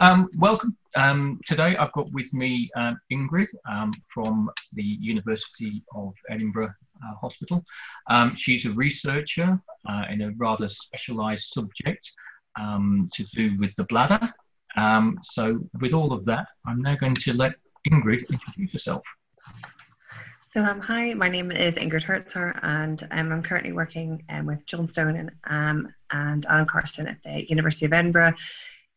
Um, welcome. Um, today I've got with me um, Ingrid um, from the University of Edinburgh uh, Hospital. Um, she's a researcher uh, in a rather specialised subject um, to do with the bladder. so, with all of that, I'm now going to let Ingrid introduce herself. So, um, hi, my name is Ingrid Hoeritzauer, and um, I'm currently working um, with Jon Stone and, and Alan Carson at the University of Edinburgh.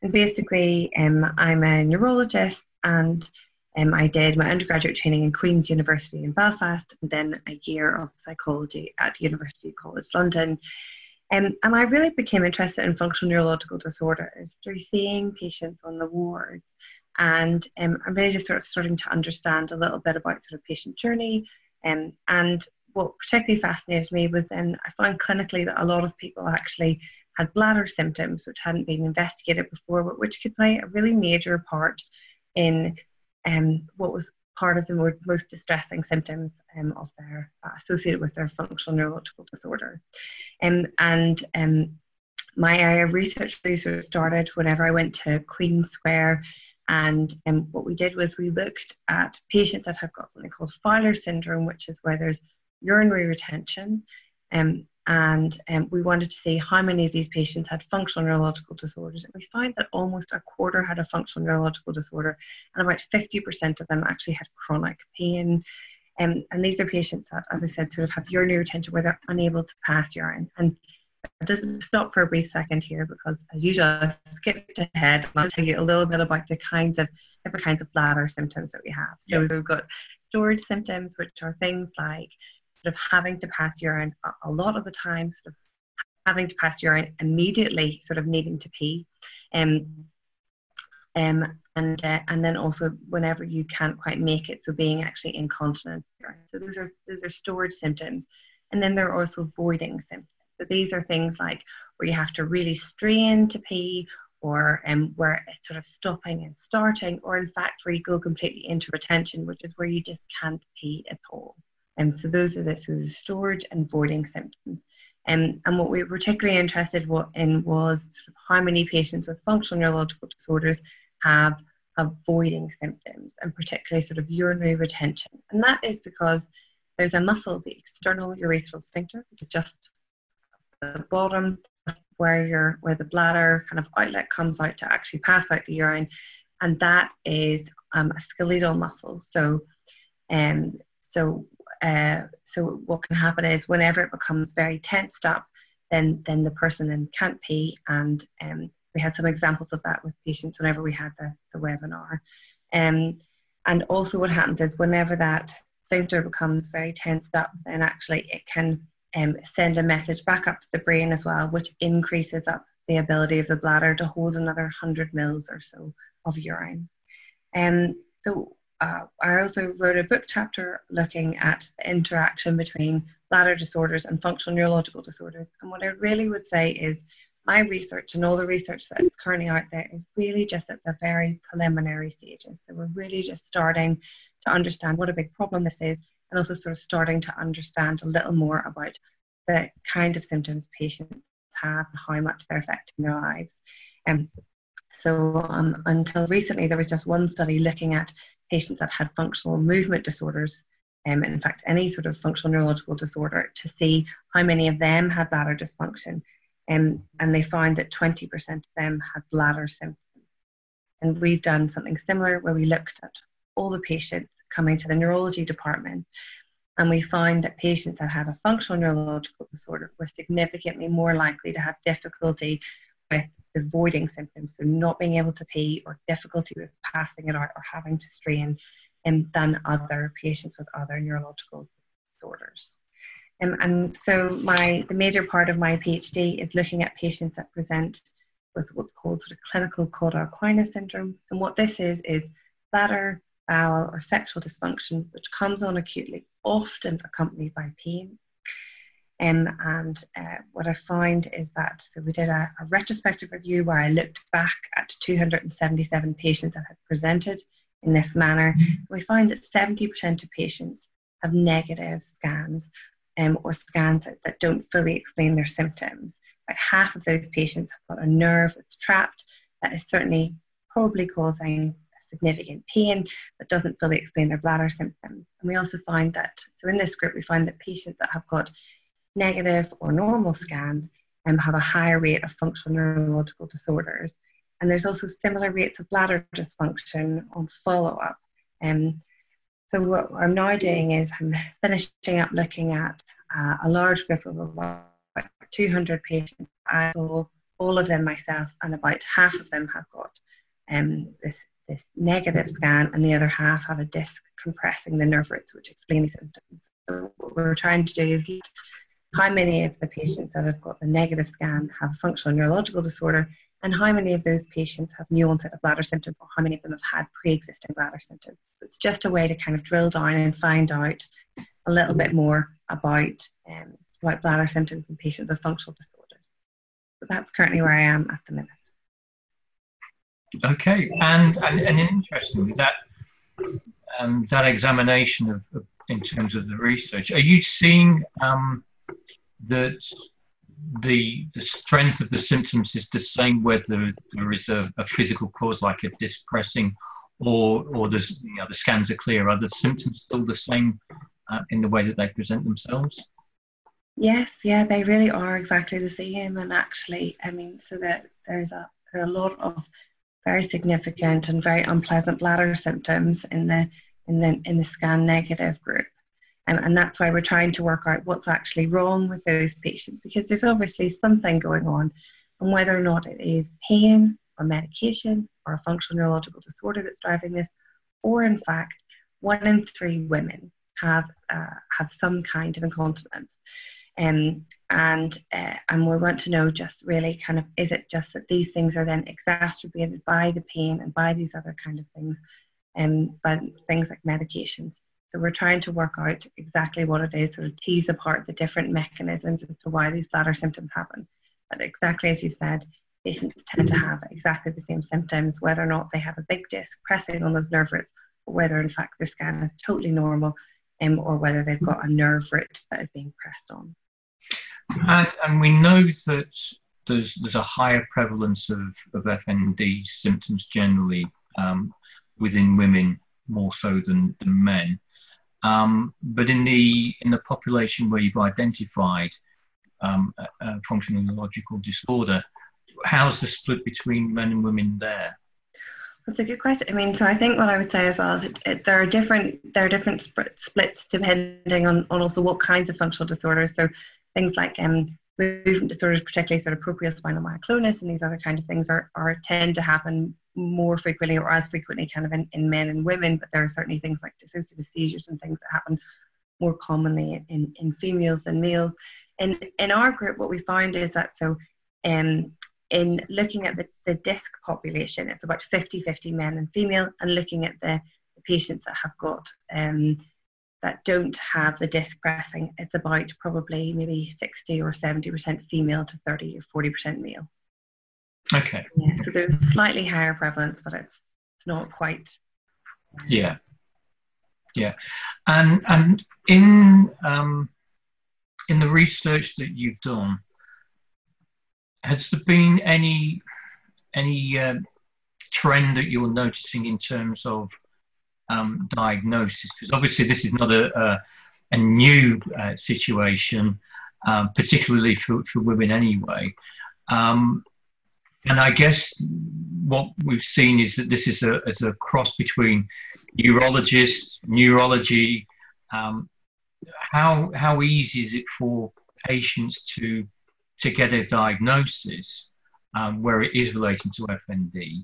And basically, um, I'm a neurologist, and um, I did my undergraduate training in Queen's University in Belfast, and then a year of psychology at University College London. Um, and I really became interested in functional neurological disorders through seeing patients on the wards and um, I'm really just sort of starting to understand a little bit about sort of patient journey. Um, and what particularly fascinated me was then I found clinically that a lot of people actually had bladder symptoms which hadn't been investigated before, but which could play a really major part in um, what was part of the more, most distressing symptoms um, of their uh, associated with their functional neurological disorder. Um, and um, my area of research really sort of started whenever I went to Queen Square and um, what we did was we looked at patients that have got something called Fowler syndrome, which is where there's urinary retention. Um, and um, we wanted to see how many of these patients had functional neurological disorders. And we found that almost a quarter had a functional neurological disorder, and about 50% of them actually had chronic pain. Um, and these are patients that, as I said, sort of have urinary retention where they're unable to pass urine. And I just stop for a brief second here because, as usual, I skipped ahead. I'll tell you a little bit about the kinds of different kinds of bladder symptoms that we have. So we've got storage symptoms, which are things like sort of having to pass urine a lot of the time, sort of having to pass urine immediately, sort of needing to pee, um, um, and uh, and then also whenever you can't quite make it, so being actually incontinent. So those are those are storage symptoms, and then there are also voiding symptoms. So these are things like where you have to really strain to pee, or um, where it's sort of stopping and starting, or in fact where you go completely into retention, which is where you just can't pee at all. Um, so those are the of storage and voiding symptoms. Um, and what we were particularly interested in was sort of how many patients with functional neurological disorders have avoiding symptoms, and particularly sort of urinary retention. And that is because there's a muscle, the external urethral sphincter, which is just the bottom where your where the bladder kind of outlet comes out to actually pass out the urine, and that is um, a skeletal muscle. So, um, so uh, so what can happen is whenever it becomes very tensed up, then then the person then can't pee, and um, we had some examples of that with patients whenever we had the, the webinar. Um, and also what happens is whenever that sphincter becomes very tensed up, then actually it can um, send a message back up to the brain as well, which increases up the ability of the bladder to hold another 100 mils or so of urine. Um, so uh, I also wrote a book chapter looking at the interaction between bladder disorders and functional neurological disorders. And what I really would say is my research and all the research that is currently out there is really just at the very preliminary stages. So we're really just starting to understand what a big problem this is and also sort of starting to understand a little more about the kind of symptoms patients have and how much they're affecting their lives. Um, so um, until recently, there was just one study looking at patients that had functional movement disorders, um, in fact, any sort of functional neurological disorder, to see how many of them had bladder dysfunction. Um, and they found that 20% of them had bladder symptoms. And we've done something similar where we looked at all the patients coming to the neurology department. And we found that patients that have a functional neurological disorder were significantly more likely to have difficulty with the voiding symptoms, so not being able to pee or difficulty with passing it out or having to strain, um, than other patients with other neurological disorders. Um, and so my the major part of my PhD is looking at patients that present with what's called sort of clinical Cauda equina syndrome. And what this is is bladder, bowel, or sexual dysfunction, which comes on acutely, often accompanied by pain. Um, and uh, what I find is that so we did a, a, retrospective review where I looked back at 277 patients that had presented in this manner. Mm-hmm. We find that 70% of patients have negative scans um, or scans that, that don't fully explain their symptoms. About half of those patients have got a nerve that's trapped that is certainly probably causing significant pain but doesn't fully explain their bladder symptoms. And we also find that, so in this group, we find that patients that have got negative or normal scans um, have a higher rate of functional neurological disorders. And there's also similar rates of bladder dysfunction on follow up. Um, so, what I'm now doing is I'm finishing up looking at uh, a large group of about 200 patients. I saw all of them myself, and about half of them have got um, this this negative scan, and the other half have a disc compressing the nerve roots, which explain the symptoms. So what we're trying to do is how many of the patients that have got the negative scan have functional neurological disorder, and how many of those patients have new onset of bladder symptoms, or how many of them have had pre-existing bladder symptoms. It's just a way to kind of drill down and find out a little bit more about um, about bladder symptoms in patients with functional disorders. So that's currently where I am at the minute. Okay, and and, and interestingly, that um, that examination of, of, in terms of the research, are you seeing um, that the the strength of the symptoms is the same whether there is a, a physical cause like a disc pressing, or or there's you know the scans are clear? Are the symptoms still the same uh, in the way that they present themselves? Yes, yeah, they really are exactly the same. And actually, I mean, so that there's a there are a lot of very significant and very unpleasant bladder symptoms in the in the in the scan negative group. Um, and that's why we're trying to work out what's actually wrong with those patients because there's obviously something going on and whether or not it is pain or medication or a functional neurological disorder that's driving this or in fact one in three women have uh, have some kind of incontinence um, and uh, and we want to know just really kind of is it just that these things are then exacerbated by the pain and by these other kind of things, and um, but things like medications. So we're trying to work out exactly what it is, sort of tease apart the different mechanisms as to why these bladder symptoms happen. But exactly as you said, patients tend to have exactly the same symptoms, whether or not they have a big disc pressing on those nerve roots, or whether in fact their scan is totally normal, um, or whether they've got a nerve root that is being pressed on. And, and we know that there's there's a higher prevalence of, of FND symptoms generally um, within women more so than, than men. Um, but in the in the population where you've identified um, a, a functional neurological disorder, how's the split between men and women there? That's a good question. I mean, so I think what I would say as well is it, it, there are different there are different sp- splits depending on, on also what kinds of functional disorders. So things like um, movement disorders, particularly sort of propriospinal myoclonus and these other kind of things are, are tend to happen more frequently or as frequently kind of in, in men and women, but there are certainly things like dissociative seizures and things that happen more commonly in, in females than males. In, in our group, what we found is that so um, in looking at the, the disc population, it's about 50 50 men and female, and looking at the, the patients that have got um, that don't have the disc pressing, it's about probably maybe 60 or 70% female to 30 or 40% male. Okay. Yeah, so there's slightly higher prevalence, but it's it's not quite. Yeah. Yeah, and and in um, in the research that you've done, has there been any any uh, trend that you're noticing in terms of um, diagnosis because obviously this is not a, a, a new uh, situation, um, particularly for, for women anyway. Um, and I guess what we've seen is that this is a, is a cross between urologists, neurology. Um, how, how easy is it for patients to, to get a diagnosis um, where it is relating to FND?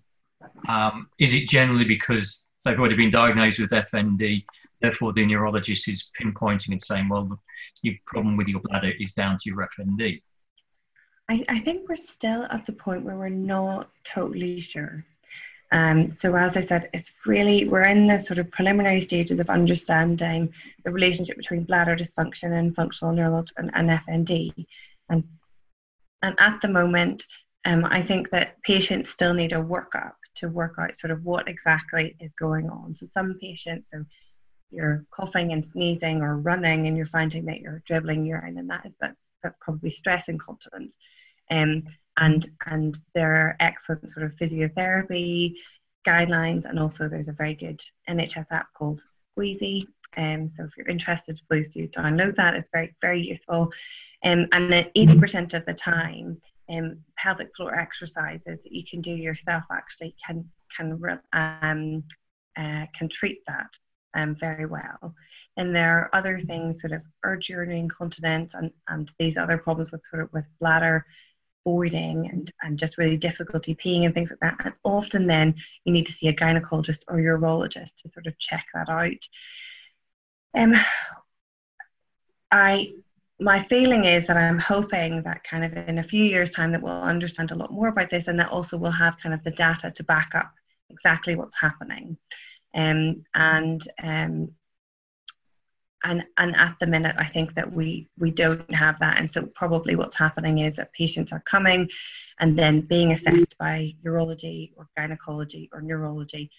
Um, is it generally because they've already been diagnosed with FND. Therefore, the neurologist is pinpointing and saying, well, your problem with your bladder is down to your FND. I, I think we're still at the point where we're not totally sure. Um, so as I said, it's really we're in the sort of preliminary stages of understanding the relationship between bladder dysfunction and functional neural and, and FND, and and at the moment, um, I think that patients still need a workup to work out sort of what exactly is going on. So some patients, so you're coughing and sneezing or running and you're finding that you're dribbling urine and that is that's that's probably stress incontinence. Um, and and there are excellent sort of physiotherapy guidelines, and also there's a very good NHS app called Squeezy. Um, so if you're interested, please do download that. It's very, very useful. Um, and then 80% of the time, um, pelvic floor exercises that you can do yourself actually can can um, uh, can treat that um, very well. And there are other things, sort of urge urinary incontinence and, and these other problems with sort of with bladder voiding and, and just really difficulty peeing and things like that. And often then you need to see a gynecologist or urologist to sort of check that out. Um, I my feeling is that I'm hoping that kind of in a few years' time that we'll understand a lot more about this and that also we'll have kind of the data to back up exactly what's happening. Um, and um, and and at the minute I think that we we don't have that. And so probably what's happening is that patients are coming and then being assessed by urology or gynecology or neurology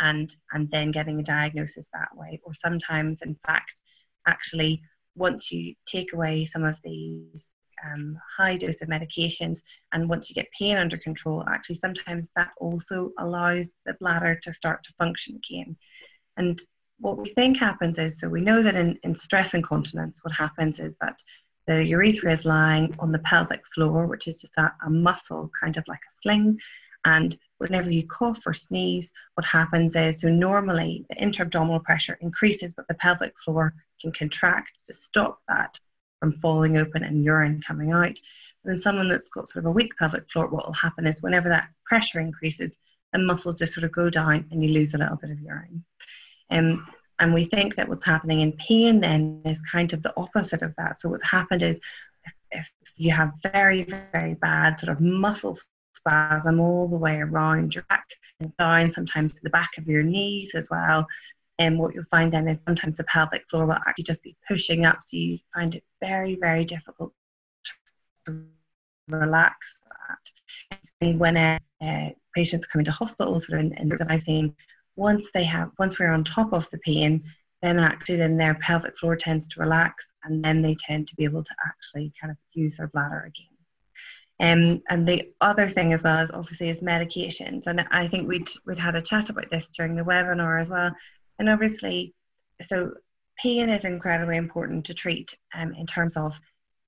and and then getting a diagnosis that way. Or sometimes in fact actually once you take away some of these um, high dose of medications and once you get pain under control actually sometimes that also allows the bladder to start to function again. And what we think happens is so we know that in, in stress incontinence what happens is that the urethra is lying on the pelvic floor which is just a, a muscle kind of like a sling and whenever you cough or sneeze, what happens is so normally the intra-abdominal pressure increases, but the pelvic floor can contract to stop that from falling open and urine coming out. And in someone that's got sort of a weak pelvic floor, what will happen is whenever that pressure increases, the muscles just sort of go down and you lose a little bit of urine. Um, and we think that what's happening in pain then is kind of the opposite of that. So what's happened is if, if you have very, very bad sort of muscle spasm all the way around your back and down, sometimes to the back of your knees as well. And what you'll find then is sometimes the pelvic floor will actually just be pushing up, so you find it very, very difficult to relax that. And when uh, uh, patients come into hospitals, and, and that I've seen, once they have, once we're on top of the pain, then actually then their pelvic floor tends to relax, and then they tend to be able to actually kind of use their bladder again. Um, and the other thing as well is obviously is medications. And I think we'd we'd had a chat about this during the webinar as well. And obviously, so pain is incredibly important to treat um, in terms of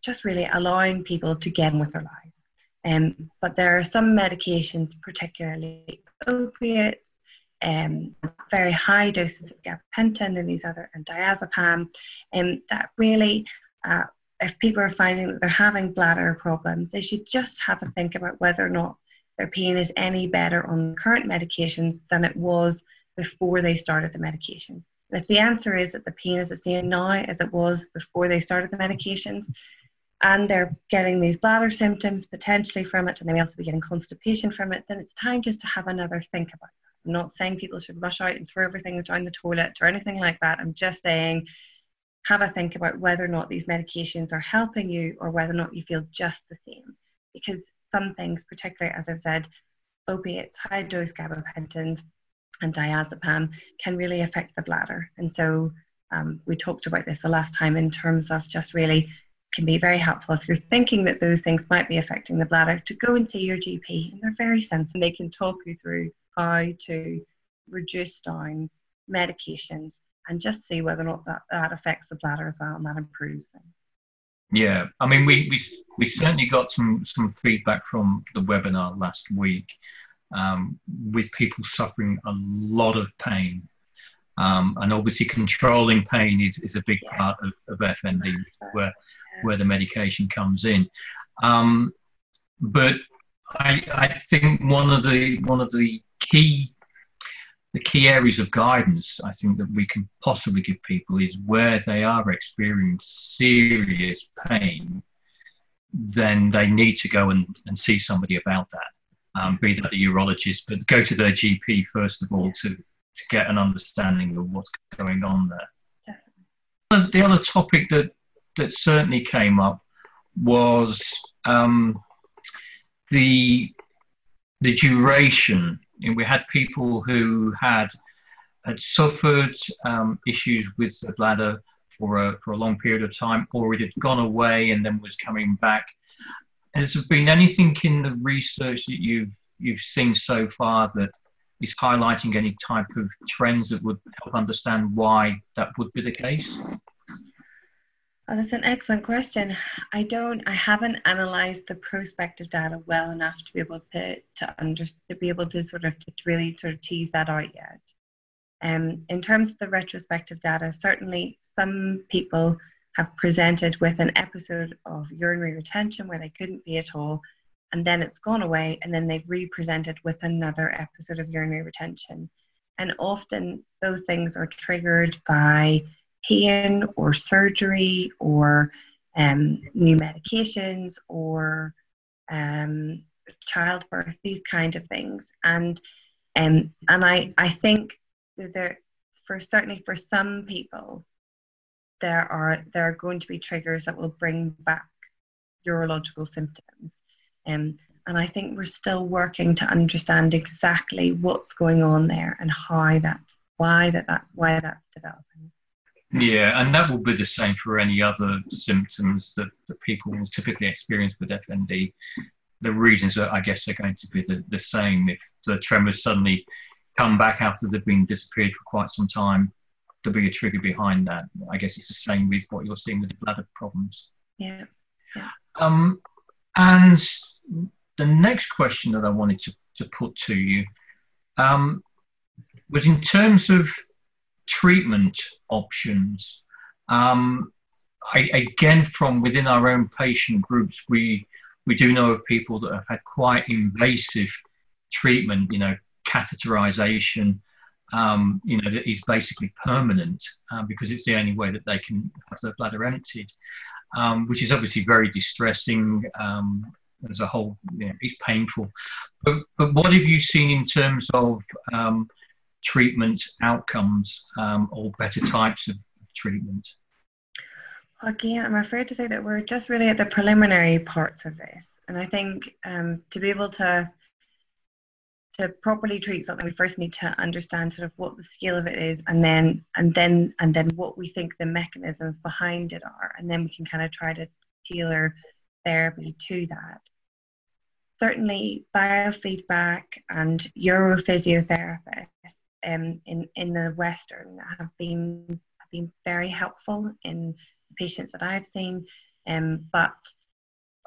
just really allowing people to get on with their lives. Um, but there are some medications, particularly opiates, um, very high doses of gabapentin and these other and diazepam, and that really uh, if people are finding that they're having bladder problems, they should just have a think about whether or not their pain is any better on current medications than it was before they started the medications. And if the answer is that the pain is the same now as it was before they started the medications, and they're getting these bladder symptoms potentially from it, and they may also be getting constipation from it, then it's time just to have another think about that. Not saying people should rush out and throw everything down the toilet or anything like that. I'm just saying have a think about whether or not these medications are helping you or whether or not you feel just the same. Because some things, particularly as I've said, opiates, high dose gabapentins, and diazepam can really affect the bladder. And so um, we talked about this the last time in terms of just really can be very helpful if you're thinking that those things might be affecting the bladder to go and see your GP. And they're very sensitive. They can talk you through how to reduce down medications and just see whether or not that, that affects the bladder as well and that improves things. Yeah, I mean, we, we, we certainly got some, some feedback from the webinar last week um, with people suffering a lot of pain. Um, and obviously, controlling pain is, is a big yes. part of, of FND, where, where the medication comes in. Um, but I, I think one of the one of the key the key areas of guidance I think that we can possibly give people is where they are experiencing serious pain, then they need to go and, and see somebody about that, um, be that a urologist, but go to their GP first of all to, to get an understanding of what's going on there. Definitely. The other topic that, that certainly came up was um, the, the duration we had people who had had suffered um, issues with the bladder for a, for a long period of time, or it had gone away and then was coming back. Has there been anything in the research that you've you've seen so far that is highlighting any type of trends that would help understand why that would be the case? Oh, that's an excellent question. I don't, I haven't analysed the prospective data well enough to be able to to under, to be able to sort of to really sort of tease that out yet. Um, in terms of the retrospective data, certainly some people have presented with an episode of urinary retention where they couldn't be at all, and then it's gone away, and then they've re-presented with another episode of urinary retention. And often those things are triggered by pain or surgery or um, new medications or um, childbirth, these kind of things. And um, and I, I think that there for certainly for some people there are there are going to be triggers that will bring back urological symptoms. Um, and I think we're still working to understand exactly what's going on there and how that's why that that's why that's developing. Yeah, and that will be the same for any other symptoms that, that people will typically experience with FND. The reasons are, I guess, are going to be the, the same. If the tremors suddenly come back after they've been disappeared for quite some time, there'll be a trigger behind that. I guess it's the same with what you're seeing with the bladder problems. Yeah. yeah. Um, and the next question that I wanted to, to put to you um, was in terms of treatment options. Um, I, again, from within our own patient groups, we we do know of people that have had quite invasive treatment. You know, catheterization. Um, you know, that is basically permanent uh, because it's the only way that they can have their bladder emptied, um, which is obviously very distressing um, as a whole. You know, it's painful. But, but what have you seen in terms of um, treatment outcomes um, or better types of treatment? Again, I'm afraid to say that we're just really at the preliminary parts of this. And I think um, to be able to to properly treat something, we first need to understand sort of what the scale of it is, and then and then and then what we think the mechanisms behind it are, and then we can kind of try to tailor therapy to that. Certainly, biofeedback and urophysiotherapists um, in in the Western have been have been very helpful in patients that I've seen, um, but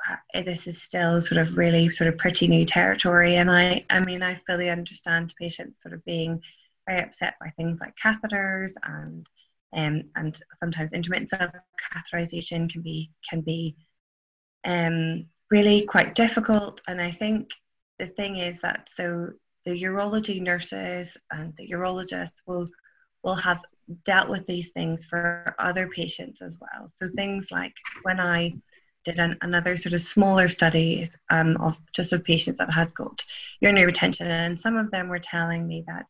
uh, this is still sort of really sort of pretty new territory. And I I mean I fully understand patients sort of being very upset by things like catheters and um, and sometimes intermittent catheterization can be can be um, really quite difficult. And I think the thing is that so the urology nurses and the urologists will will have dealt with these things for other patients as well. So things like when I did an, another sort of smaller studies um, of just of patients that had got urinary retention, and some of them were telling me that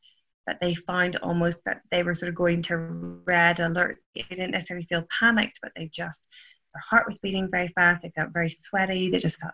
that they found almost that they were sort of going to red alert. They didn't necessarily feel panicked, but they just their heart was beating very fast. They felt very sweaty. They just felt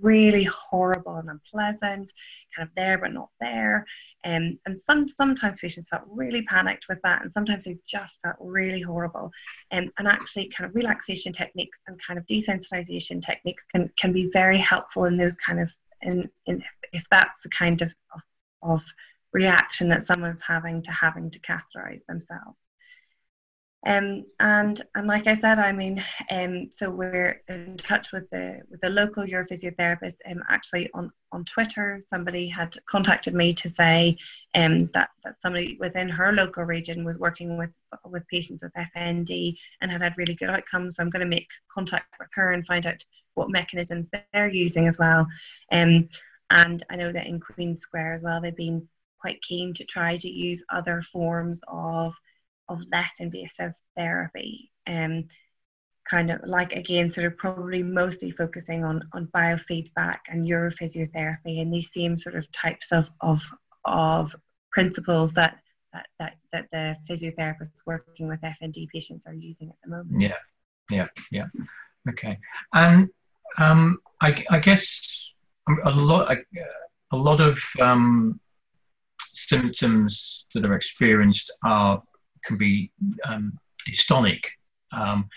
really horrible and unpleasant, kind of there but not there. Um, and some sometimes patients felt really panicked with that, and sometimes they just felt really horrible. Um, and actually, kind of relaxation techniques and kind of desensitization techniques can can be very helpful in those kind of in, in if that's the kind of, of, of reaction that someone's having to having to catheterize themselves. Um, and and like I said, I mean, um, so we're in touch with the with the local urophysiotherapist. Um, actually on on Twitter, somebody had contacted me to say um, that that somebody within her local region was working with with patients with FND and had had really good outcomes. So I'm going to make contact with her and find out what mechanisms they're using as well. Um, and I know that in Queen Square as well, they've been quite keen to try to use other forms of of less invasive therapy. Um, kind of like again, sort of probably mostly focusing on on biofeedback and neurophysiotherapy and these same sort of types of of of principles that that that, that the physiotherapists working with FND patients are using at the moment. Yeah, yeah, yeah. Okay, and um, I, I guess a lot a lot of um, symptoms that are experienced are can be um, dystonic. Um,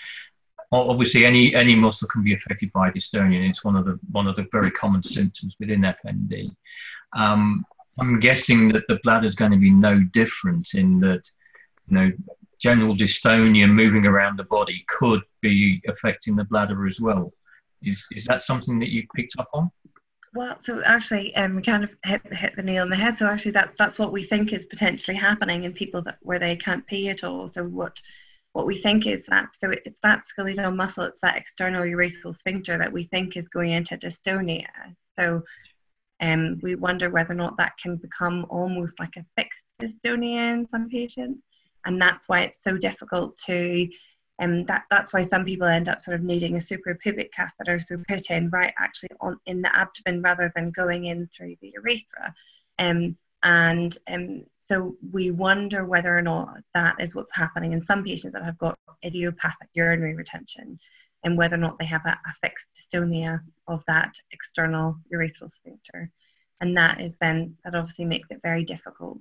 obviously, any any muscle can be affected by dystonia. It's one of the one of the very common symptoms within FND. Um, I'm guessing that the bladder is going to be no different in that, you know, general dystonia moving around the body could be affecting the bladder as well. Is, is that something that you picked up on? Well, so actually, um, we kind of hit, hit the nail on the head. So actually, that that's what we think is potentially happening in people that where they can't pee at all. So what what we think is that so it's that skeletal muscle, it's that external urethral sphincter that we think is going into dystonia. So um, we wonder whether or not that can become almost like a fixed dystonia in some patients, and that's why it's so difficult to and that, that's why some people end up sort of needing a suprapubic catheter, so put in right actually on in the abdomen rather than going in through the urethra. Um, and um, so we wonder whether or not that is what's happening in some patients that have got idiopathic urinary retention and whether or not they have a, a fixed dystonia of that external urethral sphincter. And that is then, that obviously makes it very difficult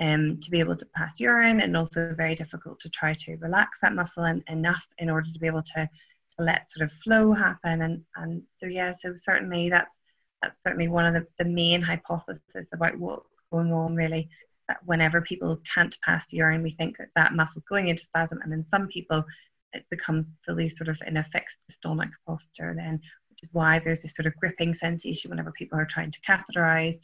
um, to be able to pass urine and also very difficult to try to relax that muscle in, enough in order to be able to, to let sort of flow happen and, and so yeah so certainly that's that's certainly one of the, the main hypotheses about what's going on really that whenever people can't pass urine we think that that muscle's going into spasm and in some people it becomes fully sort of in a fixed dystonic posture then which is why there's this sort of gripping sensation whenever people are trying to catheterize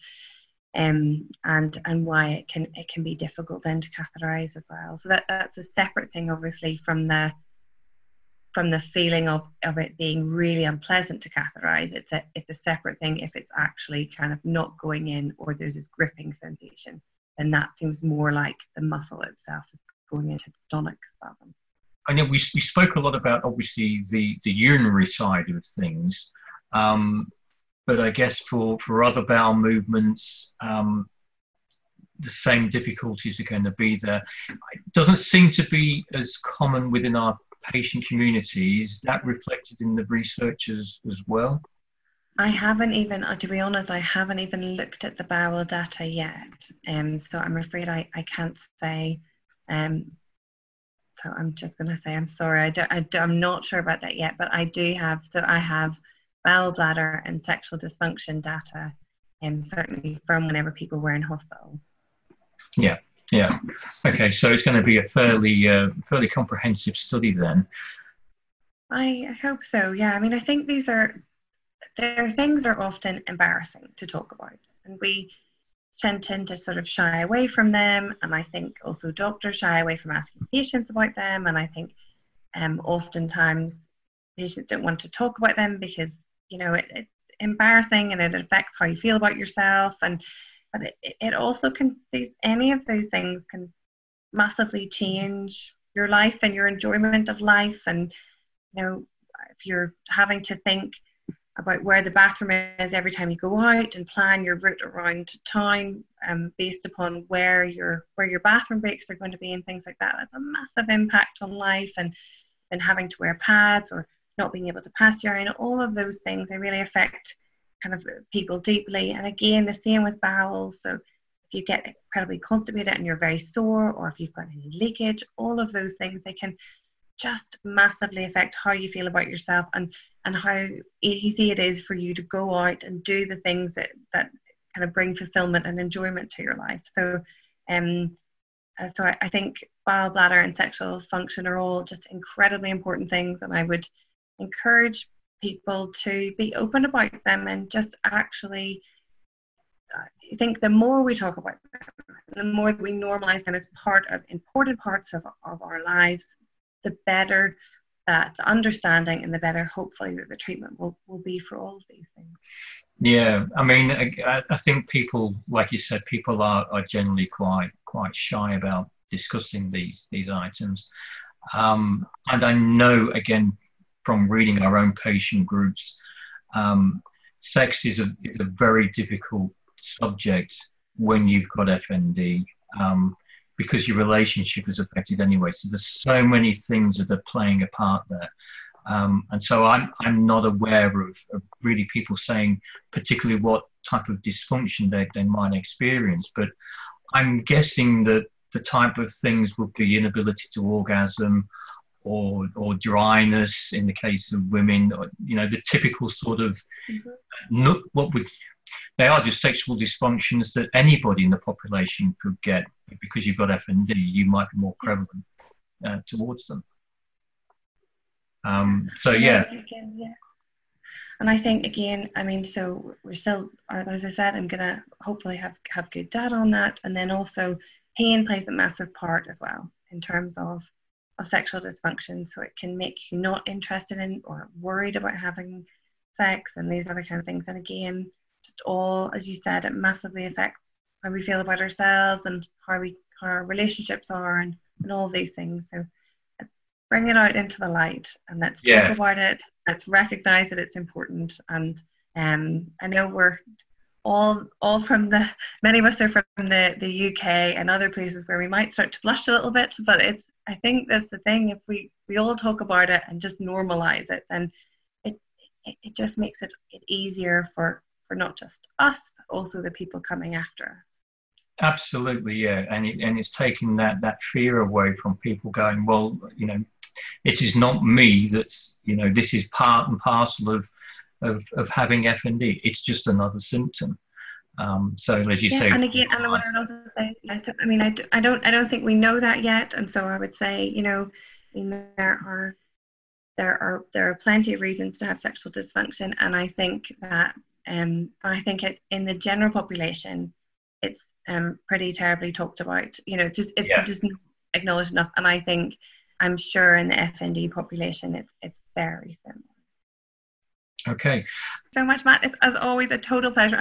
um, and and why it can it can be difficult then to catheterize as well. So that that's a separate thing, obviously, from the from the feeling of, of it being really unpleasant to catheterize. It's a it's a separate thing if it's actually kind of not going in or there's this gripping sensation. Then that seems more like the muscle itself is going into dystonic spasm. I know we, we spoke a lot about obviously the, the urinary side of things. Um, but I guess for, for other bowel movements, um, the same difficulties are going to be there. It doesn't seem to be as common within our patient communities. That reflected in the research as, well? I haven't even, uh, to be honest, I haven't even looked at the bowel data yet. Um, so I'm afraid I, I can't say. Um, so I'm just going to say I'm sorry. I don't, I, I'm not sure about that yet, but I do have, so I have bowel bladder and sexual dysfunction data, and certainly from whenever people were in hospital. Yeah, yeah. Okay, so it's going to be a fairly uh, fairly comprehensive study then. I, I hope so. Yeah, I mean, I think these are there are things that are often embarrassing to talk about, and we tend, tend to sort of shy away from them. And I think also doctors shy away from asking patients about them. And I think um, oftentimes patients don't want to talk about them because you know it, it's embarrassing and it affects how you feel about yourself. And but it, it also can these any of those things can massively change your life and your enjoyment of life. And you know if you're having to think about where the bathroom is every time you go out and plan your route around town um, based upon where your where your bathroom breaks are going to be and things like that that's a massive impact on life and and having to wear pads or not being able to pass urine, all of those things, they really affect kind of people deeply. And again, the same with bowels. So if you get incredibly constipated and you're very sore, or if you've got any leakage, all of those things, they can just massively affect how you feel about yourself and and how easy it is for you to go out and do the things that that kind of bring fulfillment and enjoyment to your life. So um uh, so I, I think bowel bladder and sexual function are all just incredibly important things and I would encourage people to be open about them and just actually uh, I think the more we talk about them, the more we normalize them as part of important parts of, of our lives, the better that understanding and the better hopefully that the treatment will, will be for all of these things. Yeah, I mean, I, I think people, like you said, people are, are generally quite quite shy about discussing these these items, um, and I know again from reading our own patient groups. Um, sex is a, is a very difficult subject when you've got FND um, because your relationship is affected anyway. So there's so many things that are playing a part there. Um, and so I'm, I'm not aware of, of, really people saying particularly what type of dysfunction they, they might experience, but I'm guessing that the type of things would be inability to orgasm or or dryness in the case of women or, you know the typical sort of mm-hmm. what would they are just sexual dysfunctions that anybody in the population could get. Because you've got FND, you might be more prevalent uh, towards them. Um, so yeah. Again, yeah. And I think again, I mean, so we're still, as I said, I'm gonna hopefully have have good data on that, and then also pain plays a massive part as well in terms of of sexual dysfunction. So it can make you not interested in or worried about having sex and these other kind of things. And again, just all, as you said, it massively affects how we feel about ourselves and how we how our relationships are and, and all these things. So let's bring it out into the light and let's yeah. talk about it. Let's recognize that it's important. And um, I know we're all all from the many of us are from the the UK and other places where we might start to blush a little bit but it's I think that's the thing if we we all talk about it and just normalize it then it it, it just makes it, it easier for for not just us but also the people coming after us absolutely yeah and it, and it's taking that that fear away from people going well you know it is not me that's you know this is part and parcel of of, of having FND. It's just another symptom. Um, so as you yeah, say, and again, and what I'd also say, yes, I mean, I, I don't, I don't think we know that yet, and so I would say, you know, I mean, there are, there are, there are plenty of reasons to have sexual dysfunction, and I think that, um, I think it in the general population, it's um pretty terribly talked about. You know, it's just, it's yeah. just acknowledged enough, and I think, I'm sure in the FND population, it's, it's very similar. Okay. So much, Matt. It's as always a total pleasure.